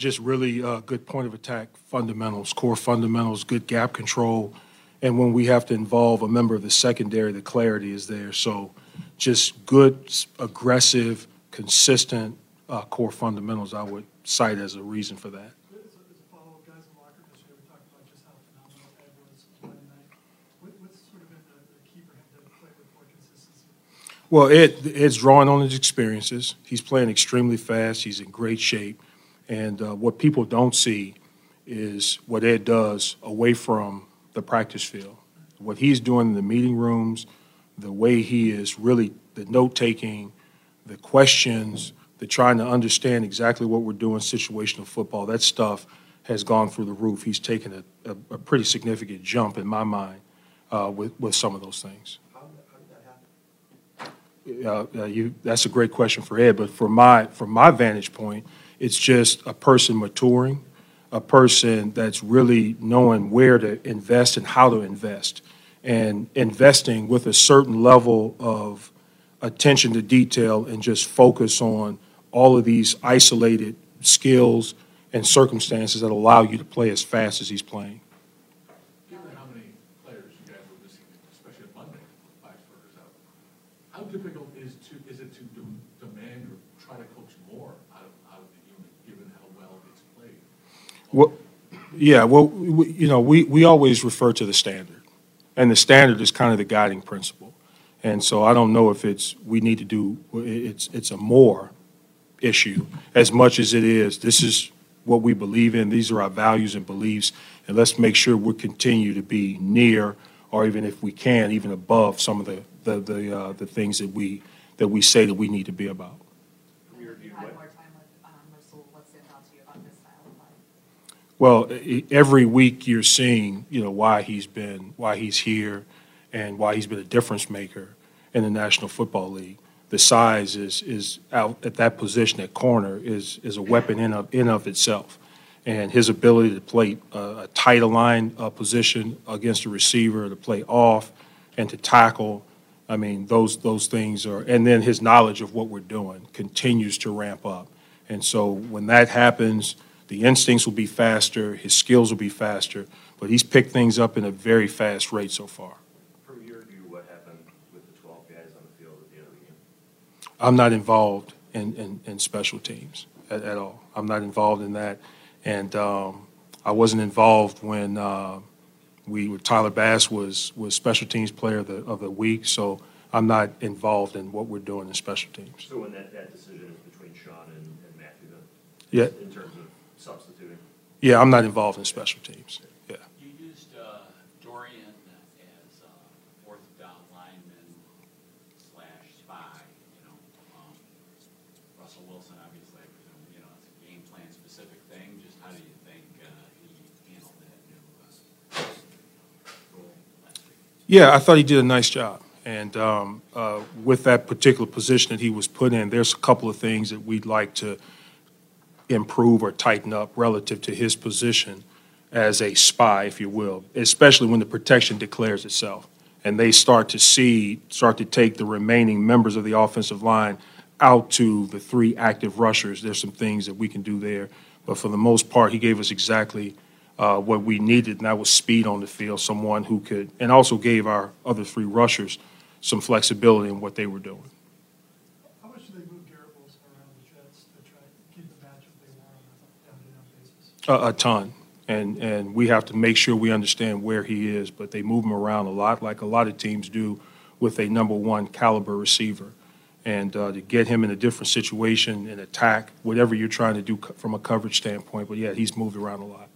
just really uh, good point of attack fundamentals, core fundamentals, good gap control. And when we have to involve a member of the secondary, the clarity is there. So just good, aggressive, consistent uh, core fundamentals, I would cite as a reason for that. As a, as a follow-up, guys in the locker room yesterday, we talked about just how phenomenal Ed was Monday night. What, what's sort of been the, the key for him to play with more consistency? Well, Ed, Ed's drawing on his experiences. He's playing extremely fast. He's in great shape. And uh, what people don't see is what Ed does away from the practice field. What he's doing in the meeting rooms, the way he is really, the note taking, the questions, the trying to understand exactly what we're doing, situational football, that stuff has gone through the roof. He's taken a, a, a pretty significant jump in my mind uh, with, with some of those things. Uh, uh, you, that's a great question for Ed, but from my, from my vantage point, it's just a person maturing, a person that's really knowing where to invest and how to invest, and investing with a certain level of attention to detail and just focus on all of these isolated skills and circumstances that allow you to play as fast as he's playing. How difficult is to, is it to demand or try to coach more out of, out of the unit, given how well it's played? Well, yeah, well, we- you know, we, we always refer to the standard, and the standard is kind of the guiding principle. And so I don't know if it's, we need to do, it's, it's a more issue as much as it is, this is what we believe in, these are our values and beliefs, and let's make sure we continue to be near, or even if we can, even above some of the, the, the, uh, the things that we, that we say that we need to be about. If you had more time with um, Rasul, what stands out to you about his style of play? Well, every week you're seeing, you know, why he's been, why he's here and why he's been a difference maker in the National Football League. The size is, is out at that position at corner is, is a weapon in of, in of itself. And his ability to play a, a tight aligned uh, position against a receiver, to play off and to tackle, I mean, those, those things are, and then his knowledge of what we're doing continues to ramp up. And so when that happens, the instincts will be faster, his skills will be faster, but he's picked things up in a very fast rate so far. From your view, what happened with the 12 guys on the field at the end of the game? I'm not involved in, in, in special teams at, at all. I'm not involved in that. And um, I wasn't involved when uh, we, Tyler Bass was, was special teams player of the, of the week, so I'm not involved in what we're doing in special teams. So when that, that decision is between Sean and, and Matthew then? Yeah, In terms of substituting? yeah, I'm not involved in special teams. Yeah. You used uh, Dorian as uh, fourth down lineman slash spy, you know. um, Russell Wilson, obviously, I presume, you know, it's a game plan specific thing. Just how do you think uh, he handled that new uh, role? Yeah, I thought he did a nice job. And um, uh, with that particular position that he was put in, there's a couple of things that we'd like to improve or tighten up relative to his position as a spy, if you will, especially when the protection declares itself. And they start to see, start to take the remaining members of the offensive line out to the three active rushers. There's some things that we can do there. But for the most part, he gave us exactly uh, what we needed, and that was speed on the field, someone who could, and also gave our other three rushers some flexibility in what they were doing. How much do they move Garrett Wilson around the Jets to try to keep the matchup they want on a down-to-down basis? A, a ton. And, and we have to make sure we understand where he is, but they move him around a lot, like a lot of teams do with a number one caliber receiver. And uh, to get him in a different situation, in attack, whatever you're trying to do from a coverage standpoint, but yeah, he's moved around a lot.